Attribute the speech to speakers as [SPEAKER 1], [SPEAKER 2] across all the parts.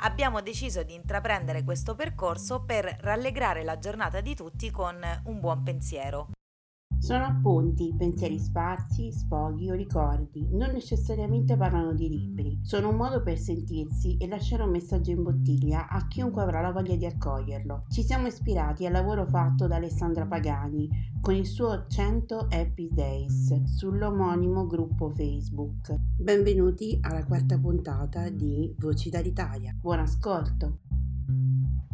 [SPEAKER 1] abbiamo deciso di intraprendere questo percorso per rallegrare la giornata di tutti con un buon pensiero.
[SPEAKER 2] Sono appunti, pensieri sparsi, sfoghi o ricordi, non necessariamente parlano di libri. Sono un modo per sentirsi e lasciare un messaggio in bottiglia a chiunque avrà la voglia di accoglierlo. Ci siamo ispirati al lavoro fatto da Alessandra Pagani con il suo 100 Happy Days sull'omonimo gruppo Facebook. Benvenuti alla quarta puntata di Voci dall'Italia. Buon ascolto!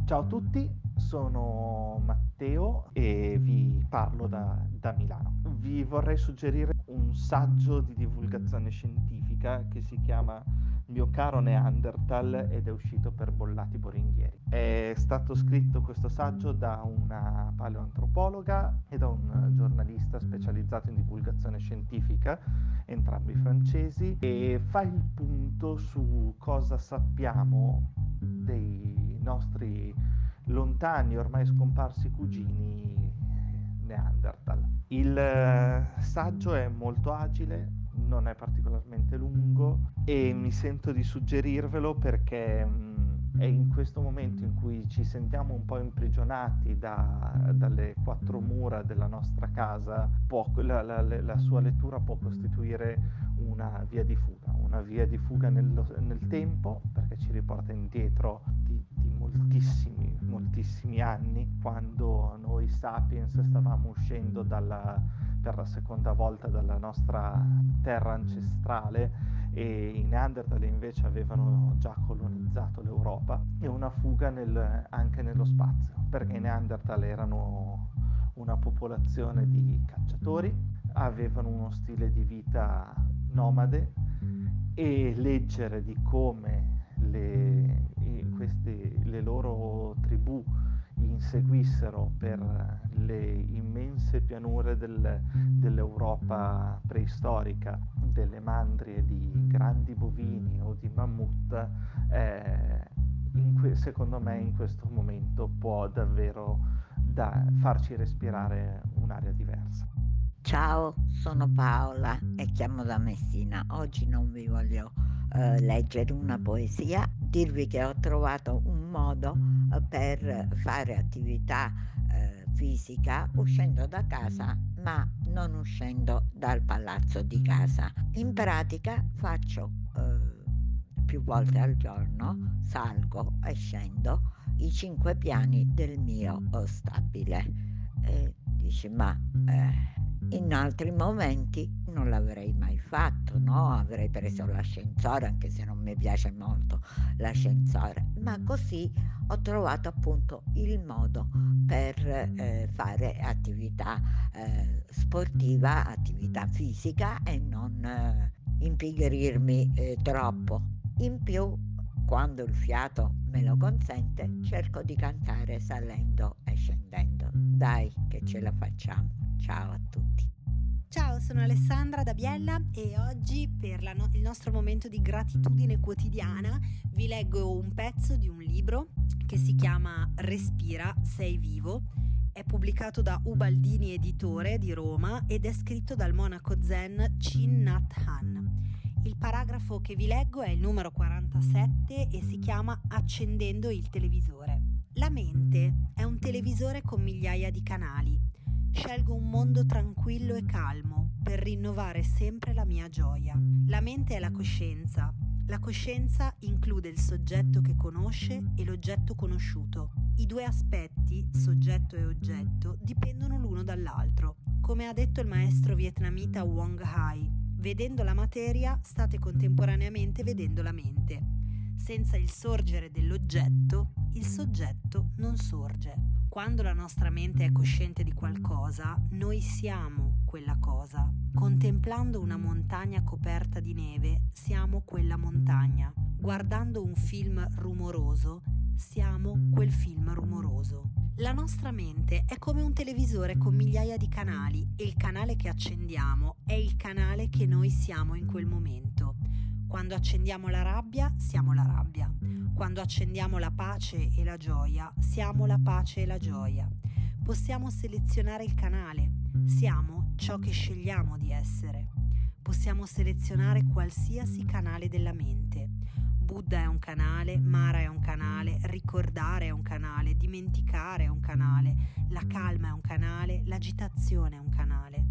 [SPEAKER 3] Ciao a tutti, sono Matteo e vi parlo da, da, Milano. Vi vorrei suggerire un saggio di divulgazione scientifica che si chiama Mio caro Neanderthal ed è uscito per Bollati Boringhieri. È stato scritto questo saggio da una paleoantropologa e da un giornalista specializzato in divulgazione scientifica, entrambi francesi, e fa il punto su cosa sappiamo dei nostri lontani, ormai scomparsi cugini Neanderthal. Il eh, saggio è molto agile, non è particolarmente lungo e mi sento di suggerirvelo perché mh, è in questo momento in cui ci sentiamo un po' imprigionati da, dalle quattro mura della nostra casa, può, la, la, la, sua lettura può costituire una via di fuga, una via di fuga nello, nel tempo perché ci riporta indietro di, di moltissimi, moltissimi anni quando noi sapiens stavamo uscendo dalla, per la seconda volta dalla nostra terra ancestrale e i Neanderthal invece avevano già colonizzato l'Europa e una fuga nel, anche nello spazio perché i Neanderthal erano una popolazione di cacciatori, avevano uno stile di vita nomade e leggere di come le loro tribù inseguissero per le immense pianure del, dell'Europa preistorica delle mandrie di grandi bovini o di mammut, eh, que- secondo me in questo momento può davvero da- farci respirare un'aria diversa.
[SPEAKER 4] Ciao, sono Paola e chiamo da Messina. Oggi non vi voglio eh, leggere una poesia, dirvi che ho trovato un modo eh, per fare attività eh, fisica uscendo da casa ma non uscendo dal palazzo di casa. In pratica faccio eh, più volte al giorno, salgo e scendo i cinque piani del mio stabile. E dici ma eh, in altri momenti non l'avrei mai fatto, no? Avrei preso l'ascensore, anche se non mi piace molto l'ascensore, ma così ho trovato appunto il modo per eh, fare attività eh, sportiva, attività fisica e non eh, impigrirmi eh, troppo. In più, quando il fiato me lo consente, cerco di cantare salendo e scendendo. Dai che ce la facciamo. Ciao a tutti.
[SPEAKER 5] Ciao, sono Alessandra da Biella e oggi per no- il nostro momento di gratitudine quotidiana vi leggo un pezzo di un libro che si chiama Respira, sei vivo. È pubblicato da Ubaldini Editore di Roma ed è scritto dal monaco zen Chin Nat Han. Il paragrafo che vi leggo è il numero 47 e si chiama Accendendo il televisore. La mente è un televisore con migliaia di canali Scelgo un mondo tranquillo e calmo per rinnovare sempre la mia gioia. La mente è la coscienza. La coscienza include il soggetto che conosce e l'oggetto conosciuto. I due aspetti, soggetto e oggetto, dipendono all'altro. Come ha detto il maestro vietnamita Wong Hai, vedendo la materia state contemporaneamente vedendo la mente. Senza il sorgere dell'oggetto, il soggetto non sorge. Quando la nostra mente è cosciente di qualcosa, noi siamo quella cosa. Contemplando una montagna coperta di neve, siamo quella montagna. Guardando un film rumoroso, siamo quel film rumoroso. La nostra mente è come un televisore con migliaia di canali e il canale che accendiamo è il canale che noi siamo in quel momento. Quando accendiamo la rabbia, siamo la rabbia. Quando accendiamo la pace e la gioia, siamo la pace e la gioia. Possiamo selezionare il canale, siamo ciò che scegliamo di essere. Possiamo selezionare qualsiasi canale della mente. Buddha è un canale, Mara è un canale, ricordare è un canale, dimenticare è un canale, la calma è un canale, l'agitazione è un canale.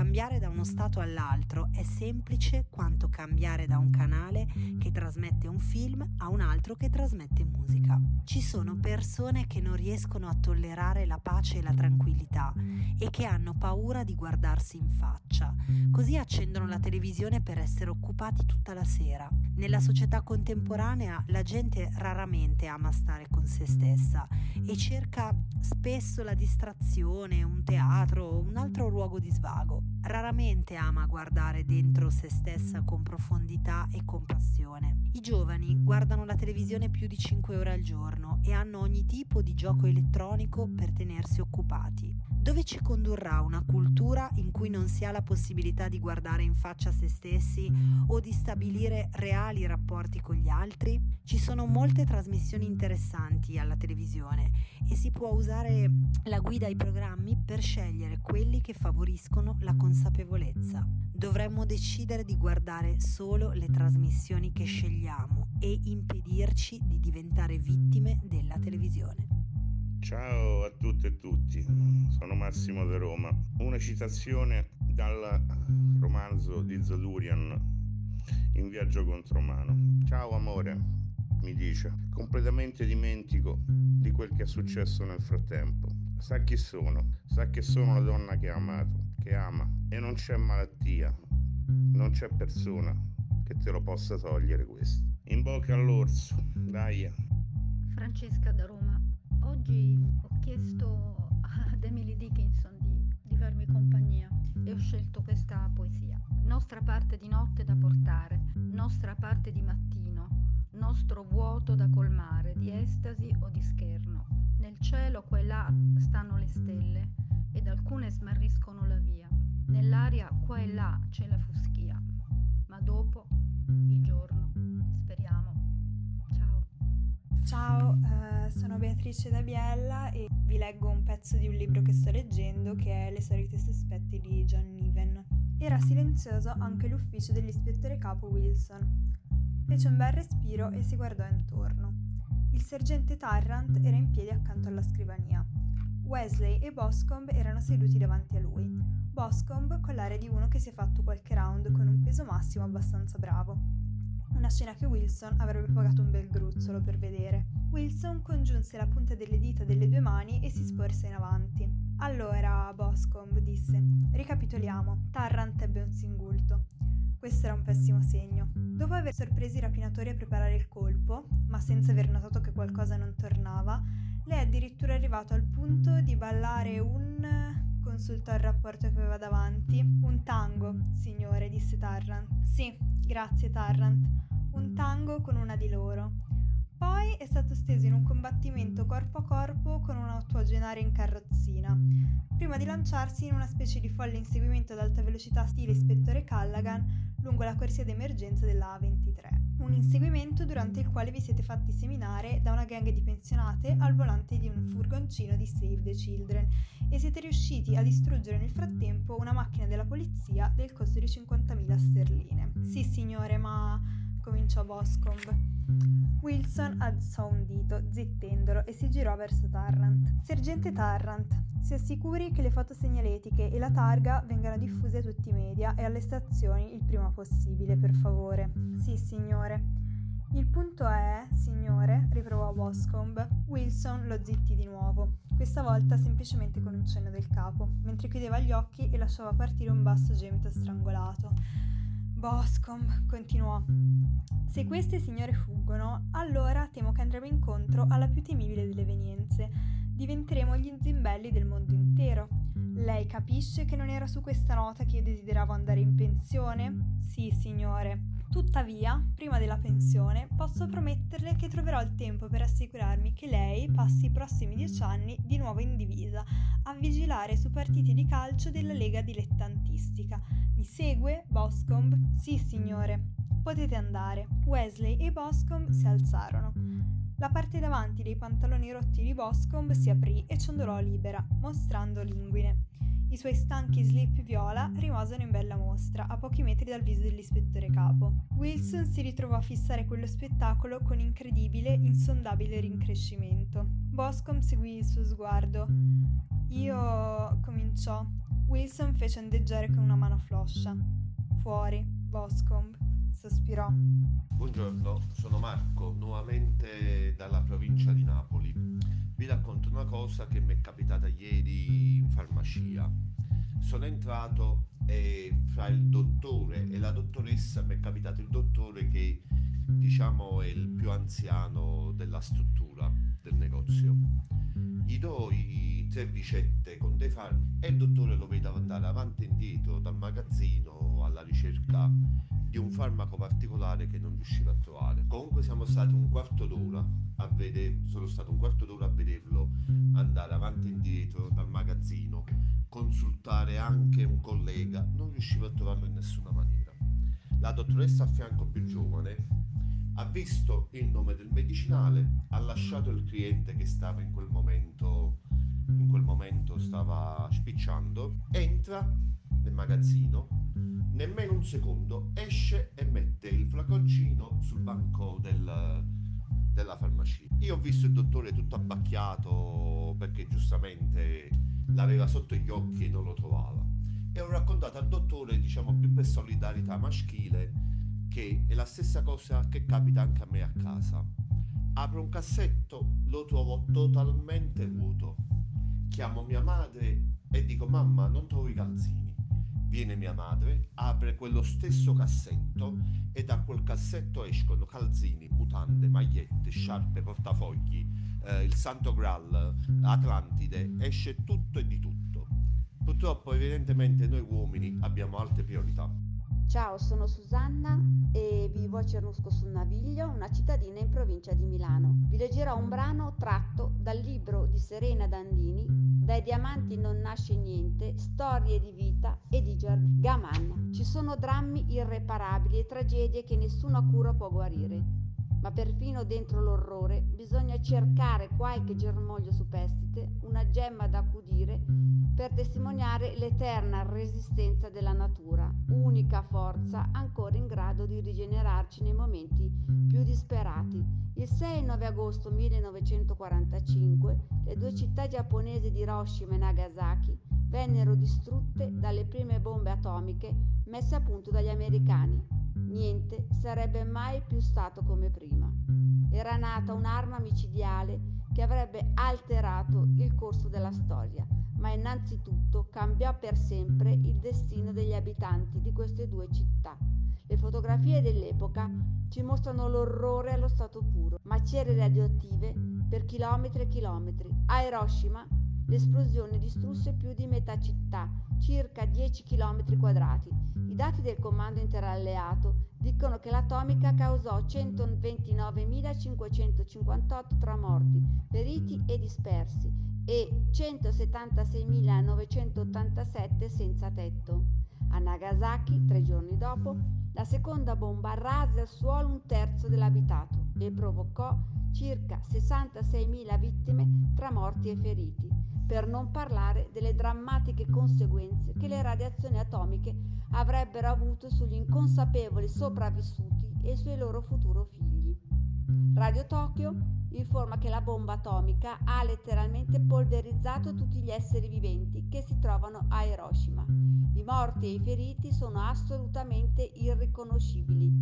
[SPEAKER 5] Cambiare da uno stato all'altro è semplice quanto cambiare da un canale che trasmette un film a un altro che trasmette musica. Ci sono persone che non riescono a tollerare la pace e la tranquillità e che hanno paura di guardarsi in faccia. Così accendono la televisione per essere occupati tutta la sera. Nella società contemporanea la gente raramente ama stare con se stessa e cerca spesso la distrazione, un teatro o un altro luogo di svago. Raramente ama guardare dentro se stessa con profondità e compassione. I giovani guardano la televisione più di 5 ore al giorno e hanno ogni tipo di gioco elettronico per tenersi occupati. Dove ci condurrà una cultura in cui non si ha la possibilità di guardare in faccia se stessi o di stabilire reali rapporti con gli altri? Ci sono molte trasmissioni interessanti alla televisione e si può usare la guida ai programmi per scegliere quelli che favoriscono la consapevolezza. Dovremmo decidere di guardare solo le trasmissioni che scegliamo e impedirci di diventare vittime della televisione.
[SPEAKER 6] Ciao a tutte e tutti, sono Massimo da Roma. Una citazione dal romanzo di Zadurian In viaggio contro mano. Ciao amore, mi dice, completamente dimentico di quel che è successo nel frattempo. Sa chi sono, sa che sono la donna che ha amato, che ama e non c'è malattia, non c'è persona che te lo possa togliere questo. In bocca all'orso, dai.
[SPEAKER 7] Francesca da Roma. Oggi ho chiesto ad Emily Dickinson di, di farmi compagnia e ho scelto questa poesia. Nostra parte di notte da portare, nostra parte di mattino, nostro vuoto da colmare di estasi o di scherno. Nel cielo qua e là stanno le stelle ed alcune smarriscono la via. Nell'aria qua e là c'è la fuschia, ma dopo Ciao,
[SPEAKER 8] eh, sono Beatrice da Biella e vi leggo un pezzo di un libro che sto leggendo che è Le solite sospetti di John Niven. Era silenzioso anche l'ufficio dell'ispettore capo Wilson. Fece un bel respiro e si guardò intorno. Il sergente Tarrant era in piedi accanto alla scrivania. Wesley e Boscombe erano seduti davanti a lui. Boscombe con l'aria di uno che si è fatto qualche round con un peso massimo abbastanza bravo. Una scena che Wilson avrebbe pagato un bel gruzzolo per vedere. Wilson congiunse la punta delle dita delle due mani e si sporse in avanti. Allora, Boscombe disse, ricapitoliamo. Tarrant ebbe un singulto. Questo era un pessimo segno. Dopo aver sorpreso i rapinatori a preparare il colpo, ma senza aver notato che qualcosa non tornava, lei è addirittura arrivato al punto di ballare un... consultò il rapporto che aveva davanti. Un tango, signore, disse Tarrant. Sì, grazie Tarrant. Un tango con una di loro. Poi è stato steso in un combattimento corpo a corpo con un ottuagenario in carrozzina, prima di lanciarsi in una specie di folle inseguimento ad alta velocità stile ispettore Callaghan lungo la corsia d'emergenza della A23. Un inseguimento durante il quale vi siete fatti seminare da una gang di pensionate al volante di un furgoncino di Save the Children e siete riusciti a distruggere nel frattempo una macchina della polizia del costo di 50.000 sterline. Sì, signore, ma cominciò Boscombe. Wilson alzò un dito, zittendolo, e si girò verso Tarrant. Sergente Tarrant, si assicuri che le foto segnaletiche e la targa vengano diffuse a tutti i media e alle stazioni il prima possibile, per favore. Sì, signore. Il punto è, signore, riprovò Boscombe. Wilson lo zittì di nuovo, questa volta semplicemente con un cenno del capo, mentre chiudeva gli occhi e lasciava partire un basso gemito strangolato. Boscom, continuò. Se queste signore fuggono, allora temo che andremo incontro alla più temibile delle evenienze. Diventeremo gli zimbelli del mondo intero. Lei capisce che non era su questa nota che io desideravo andare in pensione? Sì, signore. Tuttavia, prima della pensione, posso prometterle che troverò il tempo per assicurarmi che lei passi i prossimi dieci anni di nuovo in divisa, a vigilare su partiti di calcio della Lega Dilettantistica. Mi segue, Boscombe? Sì, signore. Potete andare. Wesley e Boscombe si alzarono. La parte davanti dei pantaloni rotti di Boscombe si aprì e ciondolò libera, mostrando l'inguine. I suoi stanchi slip viola rimasero in bella mostra, a pochi metri dal viso dell'ispettore capo. Wilson si ritrovò a fissare quello spettacolo con incredibile, insondabile rincrescimento. Boscombe seguì il suo sguardo. Io... cominciò. Wilson fece ondeggiare con una mano floscia. Fuori, Boscombe, sospirò.
[SPEAKER 9] Buongiorno, sono Marco, nuovamente dalla provincia di Napoli. Vi racconto una cosa che mi è capitata ieri in farmacia. Sono entrato e fra il dottore e la dottoressa mi è capitato il dottore che diciamo è il più anziano della struttura del negozio. Gli do i tre ricette con dei farmaci e il dottore lo vedo andare avanti e indietro dal magazzino alla ricerca di un farmaco particolare che non riusciva a trovare. Comunque siamo stati un quarto d'ora a vedere, sono stato un quarto d'ora a vederlo andare avanti e indietro dal magazzino, consultare anche un collega, non riuscivo a trovarlo in nessuna maniera. La dottoressa a fianco più giovane ha visto il nome del medicinale, ha lasciato il cliente che stava in quel momento in quel momento stava spicciando, entra nel magazzino, nemmeno un secondo, esce e mette il flaconcino sul banco del, della farmacia. Io ho visto il dottore tutto abbacchiato perché giustamente l'aveva sotto gli occhi e non lo trovava. E ho raccontato al dottore, diciamo più per solidarietà maschile, che è la stessa cosa che capita anche a me a casa. Apro un cassetto, lo trovo totalmente vuoto. Chiamo mia madre e dico mamma non trovo i calzini. Viene mia madre, apre quello stesso cassetto e da quel cassetto escono calzini, mutande, magliette, sciarpe, portafogli, eh, il Santo Graal, Atlantide, esce tutto e di tutto. Purtroppo evidentemente noi uomini abbiamo altre priorità.
[SPEAKER 10] Ciao, sono Susanna e vivo a Cernusco sul Naviglio, una cittadina in provincia di Milano. Vi leggerò un brano tratto dal libro di Serena Dandini, Dai diamanti non nasce niente, storie di vita e di giardino. Gaman. Ci sono drammi irreparabili e tragedie che nessuna cura può guarire. Ma perfino dentro l'orrore bisogna cercare qualche germoglio superstite, una gemma da accudire per testimoniare l'eterna resistenza della natura, unica forza ancora in grado di rigenerarci nei momenti più disperati. Il 6 e 9 agosto 1945 le due città giapponesi di Hiroshima e Nagasaki vennero distrutte dalle prime bombe atomiche messe a punto dagli americani. Niente sarebbe mai più stato come prima. Era nata un'arma micidiale che avrebbe alterato il corso della storia, ma innanzitutto cambiò per sempre il destino degli abitanti di queste due città. Le fotografie dell'epoca ci mostrano l'orrore allo stato puro, macerie radioattive per chilometri e chilometri. A Hiroshima l'esplosione distrusse più di metà città, circa 10 km quadrati. I dati del comando interalleato dicono che l'atomica causò 129.558 tra morti, feriti e dispersi e 176.987 senza tetto. A Nagasaki, tre giorni dopo, la seconda bomba rase al suolo un terzo dell'abitato e provocò circa 66.000 vittime tra morti e feriti, per non parlare delle drammatiche conseguenze che le radiazioni atomiche avrebbero avuto sugli inconsapevoli sopravvissuti e sui loro futuri figli. Radio Tokyo informa che la bomba atomica ha letteralmente polverizzato tutti gli esseri viventi che si trovano a Hiroshima. I morti e i feriti sono assolutamente irriconoscibili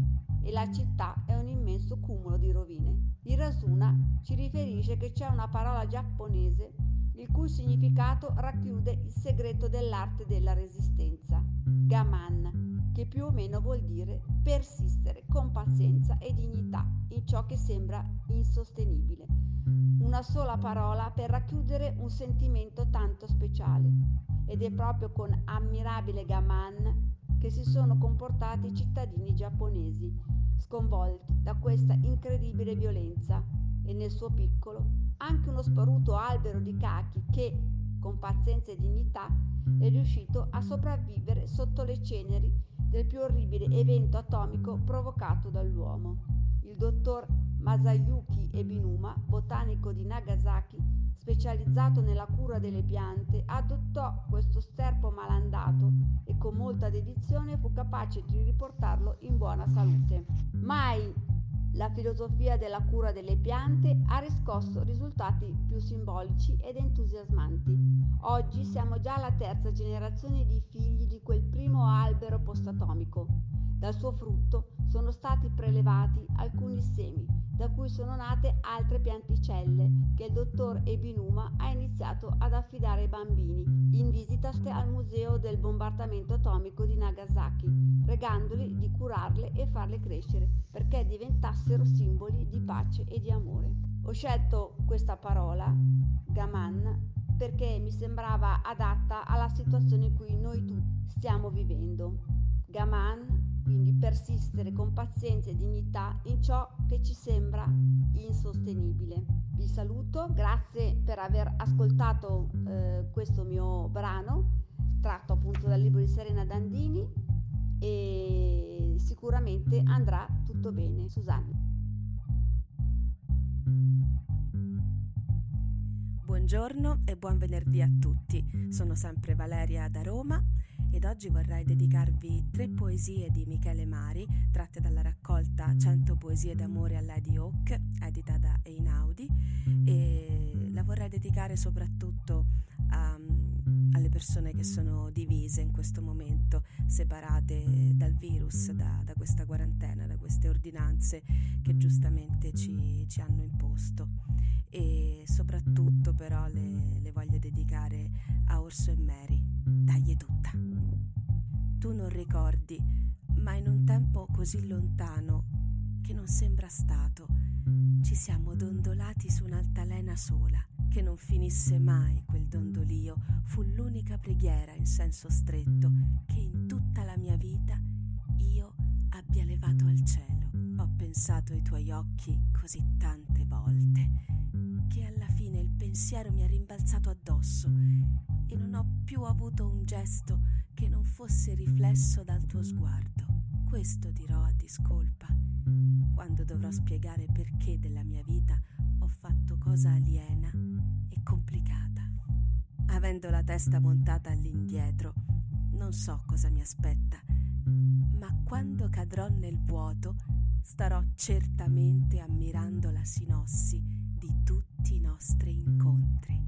[SPEAKER 10] e la città è un immenso cumulo di rovine. Hirasuna ci riferisce che c'è una parola giapponese il cui significato racchiude il segreto dell'arte della resistenza, gaman, che più o meno vuol dire persistere con pazienza e dignità in ciò che sembra insostenibile. Una sola parola per racchiudere un sentimento tanto speciale. Ed è proprio con ammirabile gaman che si sono comportati i cittadini giapponesi, sconvolti da questa incredibile violenza e nel suo piccolo anche uno sparuto albero di cachi che, con pazienza e dignità, è riuscito a sopravvivere sotto le ceneri del più orribile evento atomico provocato dall'uomo. Il dottor Masayuki Ebinuma, botanico di Nagasaki, specializzato nella cura delle piante, adottò questo sterpo malandato e con molta dedizione fu capace di riportarlo in buona salute. Mai la filosofia della cura delle piante ha riscosso risultati più simbolici ed entusiasmanti. Oggi siamo già alla terza generazione di figli di quel primo albero postatomico. Dal suo frutto sono stati prelevati alcuni semi, da cui sono nate altre pianticelle che il dottor Ebinuma ha iniziato ad affidare ai bambini visita al museo del bombardamento atomico di Nagasaki, pregandoli di curarle e farle crescere perché diventassero simboli di pace e di amore. Ho scelto questa parola, Gaman, perché mi sembrava adatta alla situazione in cui noi tutti stiamo vivendo. Gaman quindi persistere con pazienza e dignità in ciò che ci sembra insostenibile. Vi saluto, grazie per aver ascoltato eh, questo mio brano, tratto appunto dal libro di Serena Dandini e sicuramente andrà tutto bene. Susanna.
[SPEAKER 11] Buongiorno e buon venerdì a tutti. Sono sempre Valeria da Roma ed oggi vorrei dedicarvi tre poesie di Michele Mari tratte dalla raccolta 100 poesie d'amore a Lady Oak edita da Einaudi e la vorrei dedicare soprattutto a, alle persone che sono divise in questo momento, separate dal virus, da, da questa quarantena, da queste ordinanze che giustamente ci, ci hanno imposto e soprattutto però le, le voglio dedicare a Orso e Mary. Dagli tutta. Tu non ricordi, ma in un tempo così lontano che non sembra stato, ci siamo dondolati su un'altalena sola, che non finisse mai quel dondolio, fu l'unica preghiera in senso stretto che in tutta la mia vita io abbia levato al cielo. Ho pensato ai tuoi occhi così tante volte che alla fine il pensiero mi ha rimbalzato addosso più avuto un gesto che non fosse riflesso dal tuo sguardo. Questo dirò a discolpa quando dovrò spiegare perché della mia vita ho fatto cosa aliena e complicata. Avendo la testa montata all'indietro, non so cosa mi aspetta, ma quando cadrò nel vuoto starò certamente ammirando la sinossi di tutti i nostri incontri.